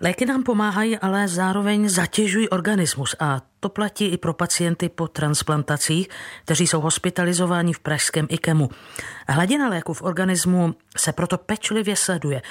Léky nám pomáhají, ale zároveň zatěžují organismus a to platí i pro pacienty po transplantacích, kteří jsou hospitalizováni v pražském IKEMu. Hladina léku v organismu se proto pečlivě sleduje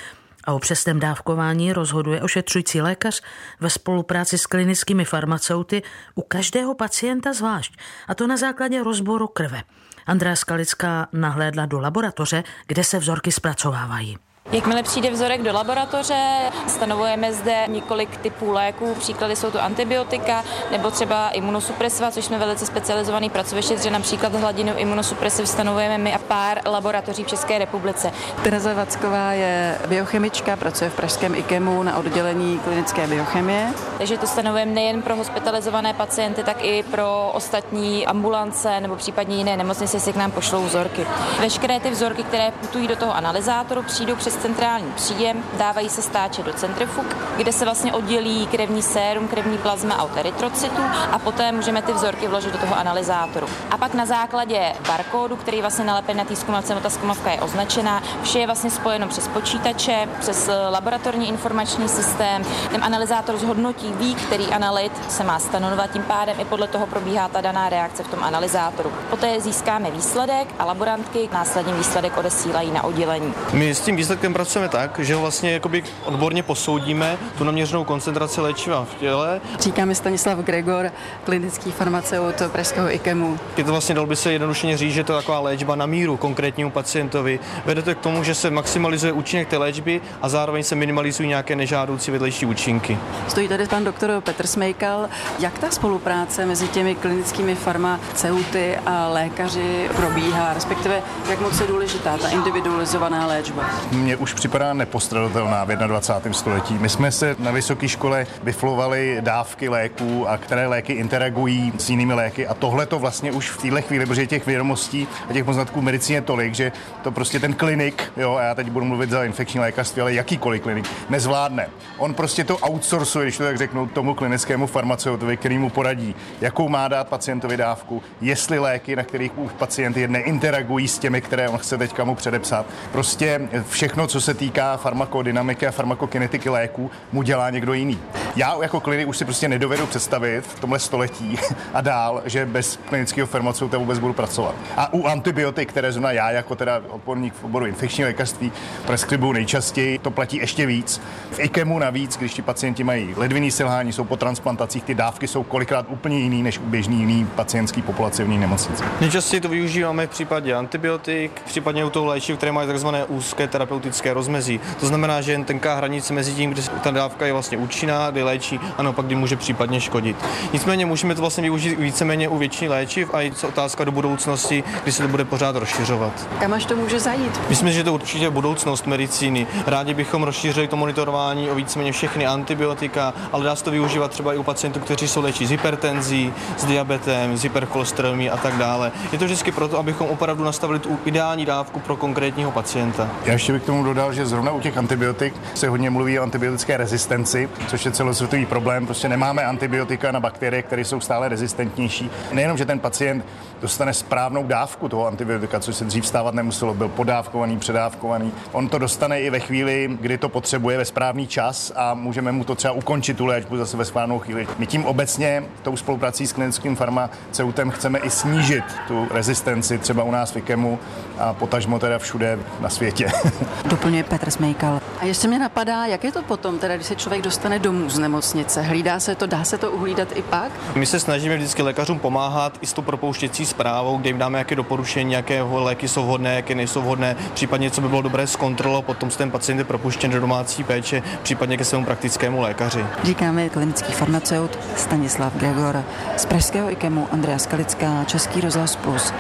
a o přesném dávkování rozhoduje ošetřující lékař ve spolupráci s klinickými farmaceuty u každého pacienta zvlášť, a to na základě rozboru krve. Andrea Skalická nahlédla do laboratoře, kde se vzorky zpracovávají. Jakmile přijde vzorek do laboratoře, stanovujeme zde několik typů léků. Příklady jsou to antibiotika nebo třeba imunosupresiva, což jsme velice specializovaný pracoviště, že například hladinu imunosupresiv stanovujeme my a pár laboratoří v České republice. Tereza Vacková je biochemička, pracuje v pražském IKEMu na oddělení klinické biochemie. Takže to stanovujeme nejen pro hospitalizované pacienty, tak i pro ostatní ambulance nebo případně jiné nemocnice, si k nám pošlou vzorky. Veškeré ty vzorky, které putují do toho analyzátoru, přijdou přes centrální příjem, dávají se stáče do centrifug, kde se vlastně oddělí krevní sérum, krevní plazma a erytrocytu a poté můžeme ty vzorky vložit do toho analyzátoru. A pak na základě barkódu, který vlastně nalepen na té zkumavce, ta zkumavka je označená, vše je vlastně spojeno přes počítače, přes laboratorní informační systém. Ten analyzátor zhodnotí, ví, který analyt se má stanovat, tím pádem i podle toho probíhá ta daná reakce v tom analyzátoru. Poté získáme výsledek a laborantky následně výsledek odesílají na oddělení. My s tím výsledkem výsledkem pracujeme tak, že vlastně jakoby odborně posoudíme tu naměřenou koncentraci léčiva v těle. Říkáme Stanislav Gregor, klinický farmaceut Pražského IKEMu. Je to vlastně, dal by se jednoduše říct, že to je taková léčba na míru konkrétnímu pacientovi. Vede to k tomu, že se maximalizuje účinek té léčby a zároveň se minimalizují nějaké nežádoucí vedlejší účinky. Stojí tady pan doktor Petr Smejkal. Jak ta spolupráce mezi těmi klinickými farmaceuty a lékaři probíhá, respektive jak moc je důležitá ta individualizovaná léčba? Mě už připadá nepostradatelná v 21. století. My jsme se na vysoké škole vyflovali dávky léků a které léky interagují s jinými léky a tohle to vlastně už v téhle chvíli, protože těch vědomostí a těch poznatků medicíně tolik, že to prostě ten klinik, jo, a já teď budu mluvit za infekční lékařství, ale jakýkoliv klinik, nezvládne. On prostě to outsourcuje, když to tak řeknu, tomu klinickému farmaceutovi, který mu poradí, jakou má dát pacientovi dávku, jestli léky, na kterých už pacient je, neinteragují s těmi, které on chce teďka mu předepsat. Prostě všechno co se týká farmakodynamiky a farmakokinetiky léků, mu dělá někdo jiný. Já jako klinik už si prostě nedovedu představit v tomhle století a dál, že bez klinického farmaceuta vůbec budu pracovat. A u antibiotik, které zrovna já jako teda odborník v oboru infekční lékařství preskribuju nejčastěji, to platí ještě víc. V IKEMu navíc, když ti pacienti mají ledviný selhání, jsou po transplantacích, ty dávky jsou kolikrát úplně jiný než u běžný jiný pacientský populace v nemocnici. Nejčastěji to využíváme v případě antibiotik, případně u toho léčiv, které mají tzv. úzké terapeutické rozmezí. To znamená, že jen tenká hranice mezi tím, kdy ta dávka je vlastně účinná, kdy léčí, a naopak, kdy může případně škodit. Nicméně můžeme to vlastně využít víceméně u většiny léčiv a je to otázka do budoucnosti, kdy se to bude pořád rozšiřovat. Kam až to může zajít? Myslím, že to určitě budoucnost medicíny. Rádi bychom rozšířili to monitorování o víceméně všechny antibiotika, ale dá se to využívat třeba i u pacientů, kteří jsou léčí s hypertenzí, s diabetem, s hypercholesterolem a tak dále. Je to vždycky proto, abychom opravdu nastavili tu ideální dávku pro konkrétního pacienta. Já ještě bych k tomu dodal, že zrovna u těch antibiotik se hodně mluví o antibiotické rezistenci, což je celosvětový problém. Prostě nemáme antibiotika na bakterie, které jsou stále rezistentnější. Nejenom, že ten pacient dostane správnou dávku toho antibiotika, což se dřív stávat nemuselo, byl podávkovaný, předávkovaný. On to dostane i ve chvíli, kdy to potřebuje ve správný čas a můžeme mu to třeba ukončit tu léčbu zase ve správnou chvíli. My tím obecně tou spoluprací s klinickým farmaceutem chceme i snížit tu rezistenci třeba u nás v IKEMu a potažmo teda všude na světě. Doplňuje Petr Smejkal. A ještě mě napadá, jak je to potom, teda, když se člověk dostane domů z nemocnice? Hlídá se to, dá se to uhlídat i pak? My se snažíme vždycky lékařům pomáhat i s tou propouštěcí zprávou, kde jim dáme jaké doporučení, jaké léky jsou vhodné, jaké nejsou vhodné, případně co by bylo dobré zkontrolovat, potom ten pacient je propuštěn do domácí péče, případně ke svému praktickému lékaři. Říkáme klinický farmaceut Stanislav Gregor z Pražského IKEMu Andrea Skalická, Český rozhlas Plus.